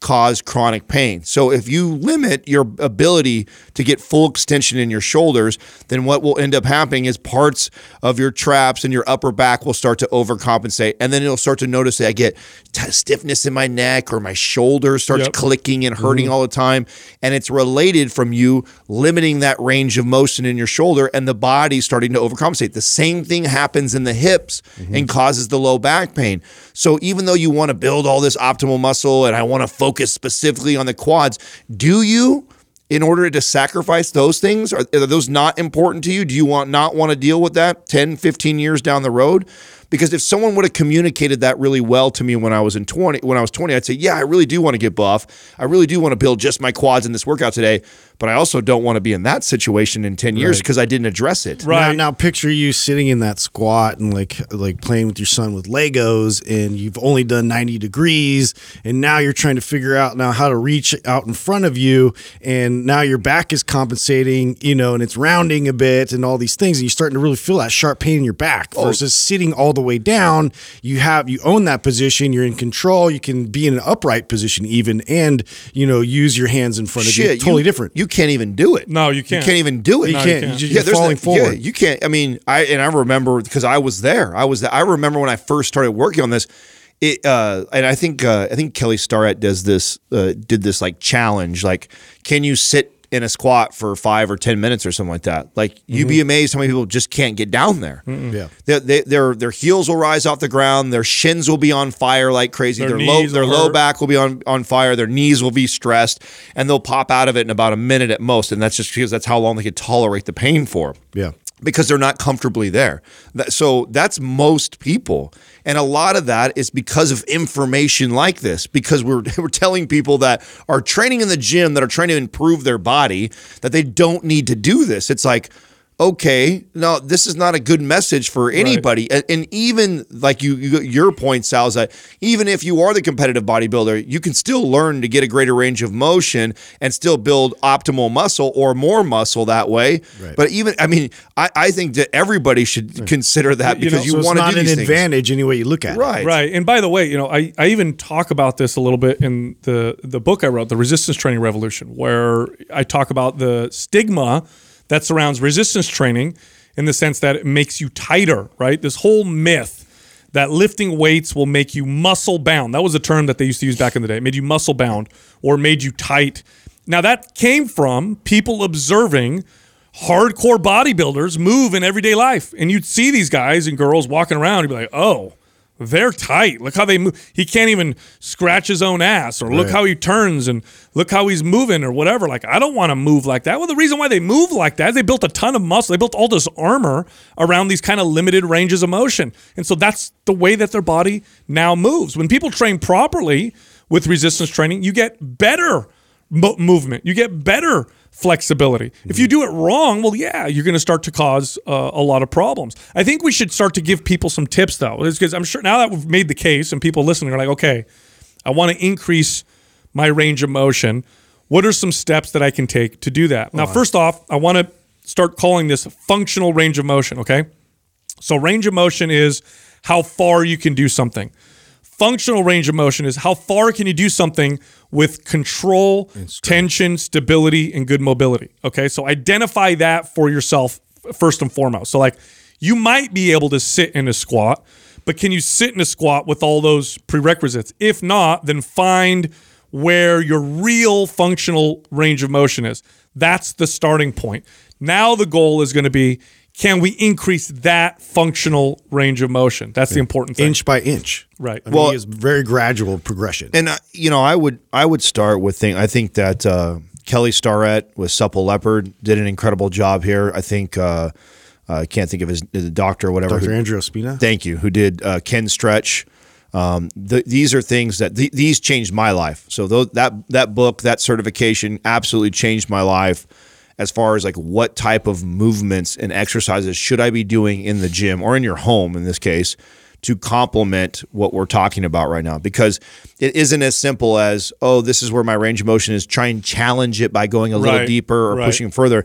C: cause chronic pain. So if you limit your ability to get full extension in your shoulders, then what will end up happening is parts of your traps and your upper back will start to overcompensate. And then you'll start to notice that I get t- stiffness in my neck or my shoulders starts
B: Yep.
C: clicking and hurting mm-hmm. all the time. And it's related from you limiting that range of motion in your shoulder and the body starting to overcompensate. The same thing happens in the hips mm-hmm. and causes the low back pain. So even though you want to build all this optimal muscle and I want to focus specifically on the quads, do you? In order to sacrifice those things, are, are those not important to you? Do you want not want to deal with that 10, 15 years down the road? Because if someone would have communicated that really well to me when I was in 20, when I was 20, I'd say, "Yeah, I really do want to get buff. I really do want to build just my quads in this workout today, but I also don't want to be in that situation in 10 years because I didn't address it."
B: Right.
D: Now, now picture you sitting in that squat and like like playing with your son with Legos, and you've only done ninety degrees, and now you're trying to figure out now how to reach out in front of you, and now your back is compensating, you know, and it's rounding a bit, and all these things, and you're starting to really feel that sharp pain in your back.
C: Oh.
D: Versus sitting all the way down, you have you own that position, you're in control, you can be in an upright position even, and you know use your hands in front of you. Totally
C: you-
D: different.
C: You can't even do it.
B: No, you can't.
C: You can't even do it.
D: You can't.
B: can't.
D: You-
C: Yeah,
D: You're
C: there's
D: falling
C: that- yeah,
D: forward.
C: you can't. I mean, I and I remember because I was there. I was. There. I remember when I first started working on this. It uh, and I think uh, I think Kelly Starrett does this. Uh, did this like challenge. Like, can you sit in a squat for five or ten minutes or something like that? Like, you'd be mm-hmm. amazed how many people just can't get down there.
D: Yeah.
C: Their, they, their their heels will rise off the ground. Their shins will be on fire like crazy.
B: Their
C: Their, low
B: knees
C: their
B: will
C: low
B: hurt.
C: back will be on on fire. Their knees will be stressed, and they'll pop out of it in about a minute at most. And that's just because that's how long they could tolerate the pain for
D: Yeah.
C: Because they're not comfortably there. So that's most people. And a lot of that is because of information like this, because we're, we're telling people that are training in the gym, that are trying to improve their body, that they don't need to do this. It's like, okay, no, this is not a good message for anybody. And, and even like you, you, your point, Sal, is that even if you are the competitive bodybuilder, you can still learn to get a greater range of motion and still build optimal muscle or more muscle that way.
D: Right.
C: But even, I mean, I, I think that everybody should consider that
B: You know,
C: because you,
D: so
C: want to
D: not
C: do
D: an
C: these things.
D: advantage any way you look at it.
C: Right.
B: Right. And by the way, you know, I, I even talk about this a little bit in the the book I wrote, The Resistance Training Revolution, where I talk about the stigma that surrounds resistance training in the sense that it makes you tighter, right? This whole myth that lifting weights will make you muscle bound. That was a term that they used to use back in the day. It made you muscle bound or made you tight. Now that came from people observing hardcore bodybuilders move in everyday life. And you'd see these guys and girls walking around, you'd be like, oh, they're tight. Look how they move. He can't even scratch his own ass, or look
D: Right.
B: how he turns, and look how he's moving, or whatever. Like, I don't want to move like that. Well, the reason why they move like that is they built a ton of muscle. They built all this armor around these kind of limited ranges of motion. And so that's the way that their body now moves. When people train properly with resistance training, you get better mo- movement, you get better flexibility. If you do it wrong, well, yeah, you're going to start to cause uh, a lot of problems. I think we should start to give people some tips, though, because I'm sure now that we've made the case and people listening are like, okay, I want to increase my range of motion. What are some steps that I can take to do that? Now, first off, I want to start calling this functional range of motion, okay? So, range of motion is how far you can do something. Functional range of motion is how far can you do something with control, tension, stability, and good mobility. Okay, so identify that for yourself first and foremost. So, like, you might be able to sit in a squat, but can you sit in a squat with all those prerequisites? If not, then find where your real functional range of motion is. That's the starting point. Now the goal is going to be can we increase that functional range of motion? That's the important thing.
D: inch by inch.
B: Right.
D: I mean,
C: Well-
D: it's very gradual progression.
C: And uh, you know, I would I would start with thing. I think that uh, Kelly Starrett with Supple Leopard did an incredible job here. I think uh, I can't think of his the doctor or whatever.
D: Dr.
C: who-
D: Andreo Spina.
C: Thank you. Who did uh, Kinstretch? Um, th- these are things that th- these changed my life. So tho- that that book, that certification, absolutely changed my life. As far as like what type of movements and exercises should I be doing in the gym or in your home, in this case, to complement what we're talking about right now, because it isn't as simple as oh, this is where my range of motion is. Try and challenge it by going a little
B: Right,
C: deeper or
B: right.
C: pushing further.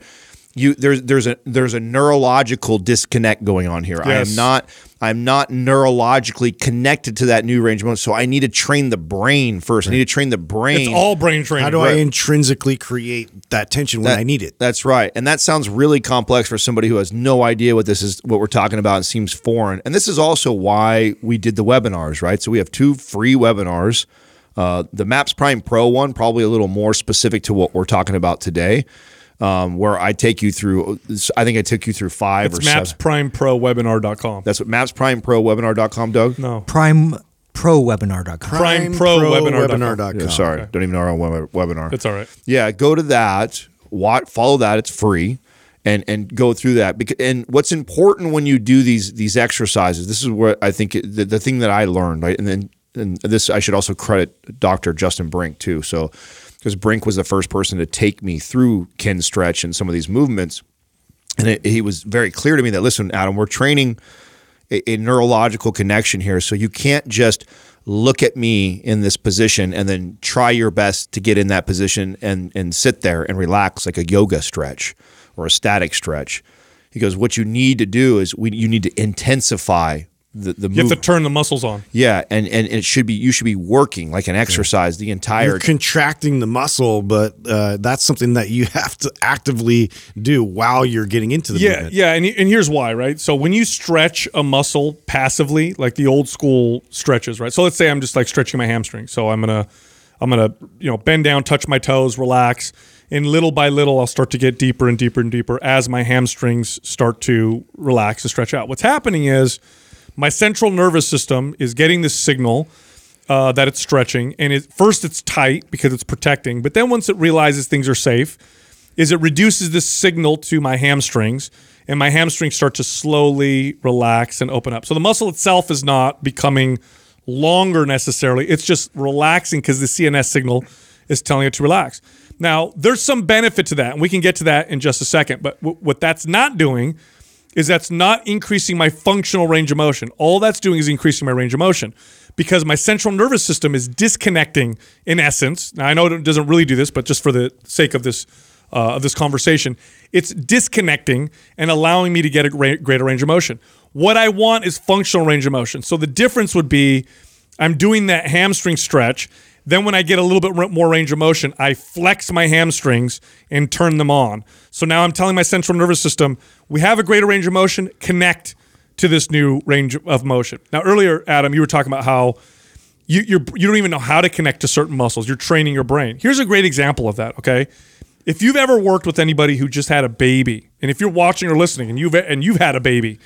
C: You there's there's a there's a neurological disconnect going on here. I am not I'm not neurologically connected to that new range of motion. So I need to train the brain first. I need to train the brain.
B: it's all brain training.
D: How do I intrinsically create that tension when
C: That-
D: I need it?
C: That's right. And that sounds really complex for somebody who has no idea what this is, what we're talking about, and seems foreign. And this is also why we did the webinars, right? So we have two free webinars. Uh, the Maps Prime Pro one, probably a little more specific to what we're talking about today, um, where I take you through, I think I took you through five
B: It's
C: or seven.
B: mapsprimeprowebinar.com.
C: That's what Maps Prime Pro mapsprimeprowebinar.com, Doug?
B: No.
E: prime pro webinar.com primeprowebinar.com.
B: PrimeProWebinar.com.
C: Yeah, sorry, don't even know our own web- webinar.
B: It's all right.
C: Yeah, go to that. Watch, follow that. It's free, and and go through that. Because and what's important when you do these these exercises. This is where I think the, the thing that I learned. Right, and then and this I should also credit Dr. Justin Brink too. So because Brink was the first person to take me through Kinstretch and some of these movements, and it, he was very clear to me that listen, Adam, we're training a, a neurological connection here. So you can't just look at me in this position and then try your best to get in that position and and sit there and relax like a yoga stretch or a static stretch. He goes, what you need to do is we, you need to intensify the the
B: You have to turn the muscles on.
C: yeah, and, and it should be you should be working like an exercise the entire
D: You're contracting the muscle, but uh, that's something that you have to actively do while you're getting into the
B: Yeah,
D: movement.
B: yeah, and, and here's why, right? So when you stretch a muscle passively, like the old school stretches, right? So let's say I'm just like stretching my hamstring. So I'm gonna, I'm gonna, you know, bend down, touch my toes, relax, and little by little, I'll start to get deeper and deeper and deeper as my hamstrings start to relax and stretch out. What's happening is my central nervous system is getting this signal uh, that it's stretching, and it, first it's tight because it's protecting, but then once it realizes things are safe, is it reduces this signal to my hamstrings, and my hamstrings start to slowly relax and open up. So the muscle itself is not becoming longer necessarily; it's just relaxing because the CNS signal is telling it to relax. Now, there's some benefit to that, and we can get to that in just a second. But w- what that's not doing is that's not increasing my functional range of motion. All that's doing is increasing my range of motion because my central nervous system is disconnecting in essence. Now I know it doesn't really do this, but just for the sake of this uh, of this conversation, it's disconnecting and allowing me to get a greater range of motion. What I want is functional range of motion. So the difference would be I'm doing that hamstring stretch. Then, when I get a little bit more range of motion, I flex my hamstrings and turn them on. So now I'm telling my central nervous system, we have a greater range of motion, connect to this new range of motion. Now, earlier, Adam, you were talking about how you, you don't even know how to connect to certain muscles. You're training your brain. Here's a great example of that, okay? If you've ever worked with anybody who just had a baby, and if you're watching or listening and you've, and you've had a baby,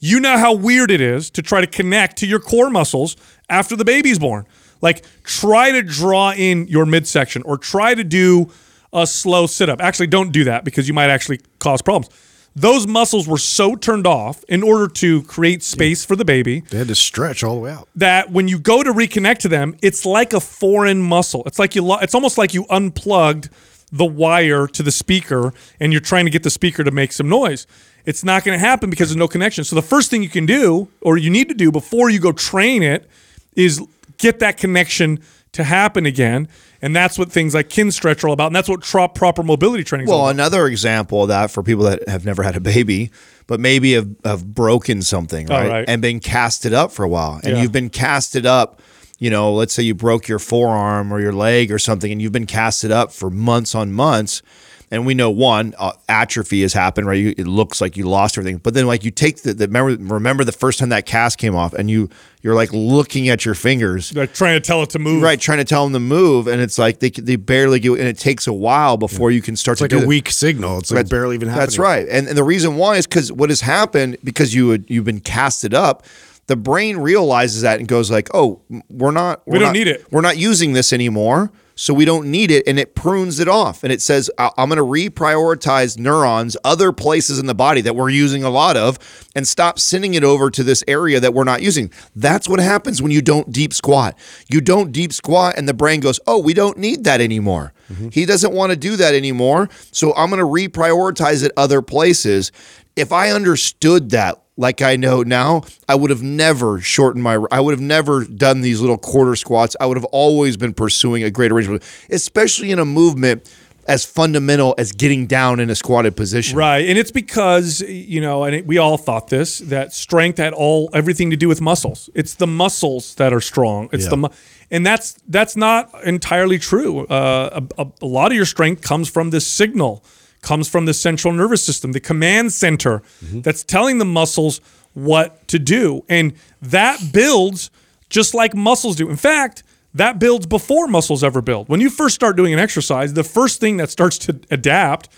B: You know how weird it is to try to connect to your core muscles after the baby's born. Like try to draw in your midsection or try to do a slow sit up. Actually, don't do that because you might actually cause problems. Those muscles were so turned off in order to create space for the baby
D: They had to stretch all the way out.
B: that when you go to reconnect to them, it's like a foreign muscle. It's like you lo- it's almost like you unplugged the wire to the speaker and you're trying to get the speaker to make some noise. It's not going to happen because there's no connection. So the first thing you can do or you need to do before you go train it is get that connection to happen again. And that's what things like Kinstretch are all about. And that's what proper mobility training is all
C: Well, another example of that for people that have never had a baby, but maybe have, have broken something, oh, right?
B: Oh, right.
C: And been casted up for a while. And
B: Yeah.
C: you've been casted up, you know, let's say you broke your forearm or your leg or something, and you've been casted up for months on months. And we know one uh, atrophy has happened, right? You, it looks like you lost everything, but then like you take the, the remember remember the first time that cast came off, and you you're like looking at your fingers,
B: Like trying to tell it to move.
C: right, trying to tell them to move, and it's like they they barely get, and it takes a while before you can start
D: It's
C: to
D: like
C: do
D: a
C: that.
D: weak signal. It's like
C: That's-
D: barely even happening.
C: That's right. And, and the reason why is because what has happened because you would, you've been casted up. The brain realizes that and goes like, "Oh, we're not. We're
B: don't
C: not-
B: need it.
C: We're not using this anymore, so we don't need it." And it prunes it off, and it says, "I- "I'm going to reprioritize neurons, other places in the body that we're using a lot of, and stop sending it over to this area that we're not using." That's what happens when you don't deep squat. You don't deep squat, and the brain goes, "Oh, we don't need that anymore." Mm-hmm. He doesn't want to do that anymore, so I'm going to reprioritize it other places. If I understood that like I know now, I would have never shortened my I would have never done these little quarter squats. I would have always been pursuing a greater range, especially in a movement as fundamental as getting down in a squatted position.
B: Right, and it's because you know, and it, we all thought this that strength had all everything to do with muscles. It's the muscles that are strong. It's the mu- and that's that's not entirely true. Uh, a, a, a lot of your strength comes from this signal, comes from the central nervous system, the command center that's telling the muscles what to do, and that builds just like muscles do. In fact. That builds before muscles ever build. When you first start doing an exercise, the first thing that starts to adapt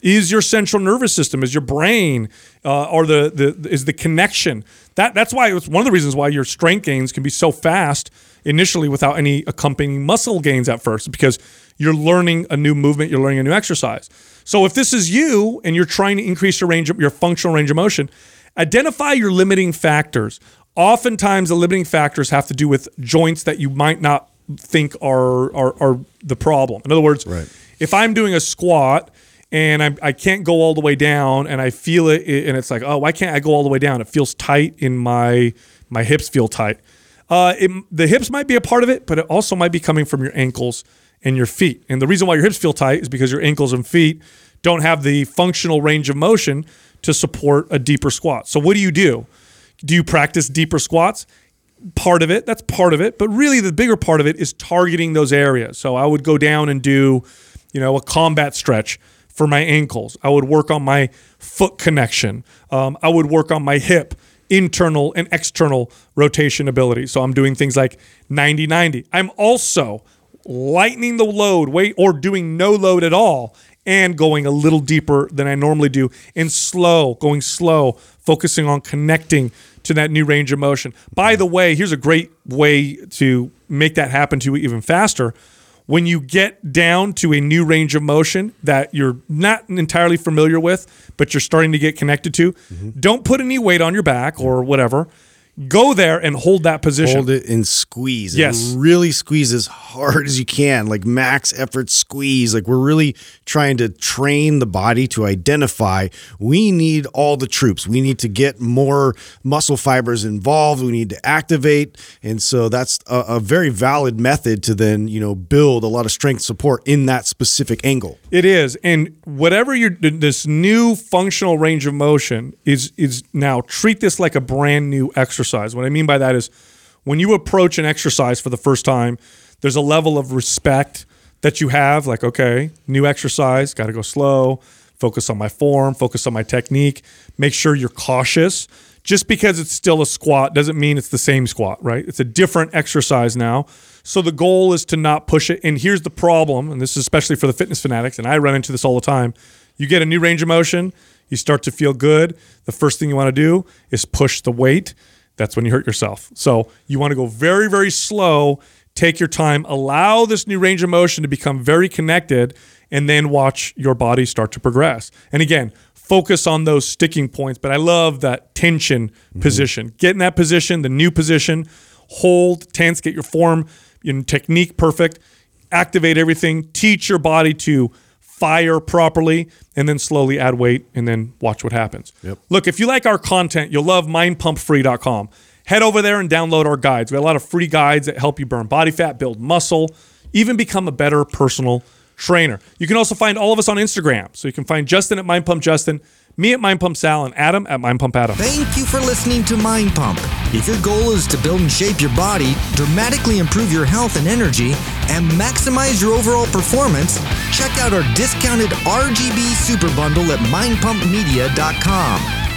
B: is your central nervous system, is your brain, uh, or the, the is the connection. That that's why it's one of the reasons why your strength gains can be so fast initially without any accompanying muscle gains at first, because you're learning a new movement, you're learning a new exercise. So if this is you and you're trying to increase your range of your functional range of motion, identify your limiting factors. Oftentimes, the limiting factors have to do with joints that you might not think are are, are the problem. In other words, if I'm doing a squat and I'm, I can't go all the way down and I feel it and it's like, oh, why can't I go all the way down? It feels tight in my my hips feel tight. Uh, it, the hips might be a part of it, but it also might be coming from your ankles and your feet. And the reason why your hips feel tight is because your ankles and feet don't have the functional range of motion to support a deeper squat. So what do you do? Do you practice deeper squats? part of it. That's part of it. But really, the bigger part of it is targeting those areas. So I would go down and do, you know, a combat stretch for my ankles. I would work on my foot connection. Um, I would work on my hip internal and external rotation ability. So I'm doing things like 90 90. I'm also lightening the load, weight, or doing no load at all. And going a little deeper than I normally do, and slow, going slow, focusing on connecting to that new range of motion. By the way, here's a great way to make that happen to you even faster. When you get down to a new range of motion that you're not entirely familiar with, but you're starting to get connected to, mm-hmm. don't put any weight on your back or whatever. Go there and hold that position.
D: Hold it and squeeze.
B: Yes.
D: And really squeeze as hard as you can, like max effort squeeze. Like we're really trying to train the body to identify we need all the troops. We need to get more muscle fibers involved. We need to activate. And so that's a, a very valid method to then, you know, build a lot of strength support in that specific angle.
B: It is, and whatever you're this new functional range of motion is is now treat this like a brand new exercise. What I mean by that is when you approach an exercise for the first time, there's a level of respect that you have. Like, okay, new exercise, got to go slow. Focus on my form. Focus on my technique. Make sure you're cautious. Just because it's still a squat doesn't mean it's the same squat, right? It's a different exercise now. So the goal is to not push it. And here's the problem, and this is especially for the fitness fanatics, and I run into this all the time. You get a new range of motion, you start to feel good, the first thing you want to do is push the weight. That's when you hurt yourself. So you want to go very, very slow. Take your time, allow this new range of motion to become very connected, and then watch your body start to progress. And again, focus on those sticking points. But I love that tension mm-hmm. position. Get in that position, the new position, hold tense, get your form and technique perfect, activate everything, teach your body to fire properly, and then slowly add weight and then watch what happens.
D: Yep.
B: Look, if you like our content, you'll love mindpumpfree.com. Head over there and download our guides. We have a lot of free guides that help you burn body fat, build muscle, even become a better personal trainer. You can also find all of us on Instagram. So you can find Justin at Mind Pump Justin, me at Mind Pump Sal, and Adam at Mind Pump Adam.
F: Thank you for listening to Mind Pump. If your goal is to build and shape your body, dramatically improve your health and energy, and maximize your overall performance, check out our discounted RGB Super Bundle at mindpumpmedia.com.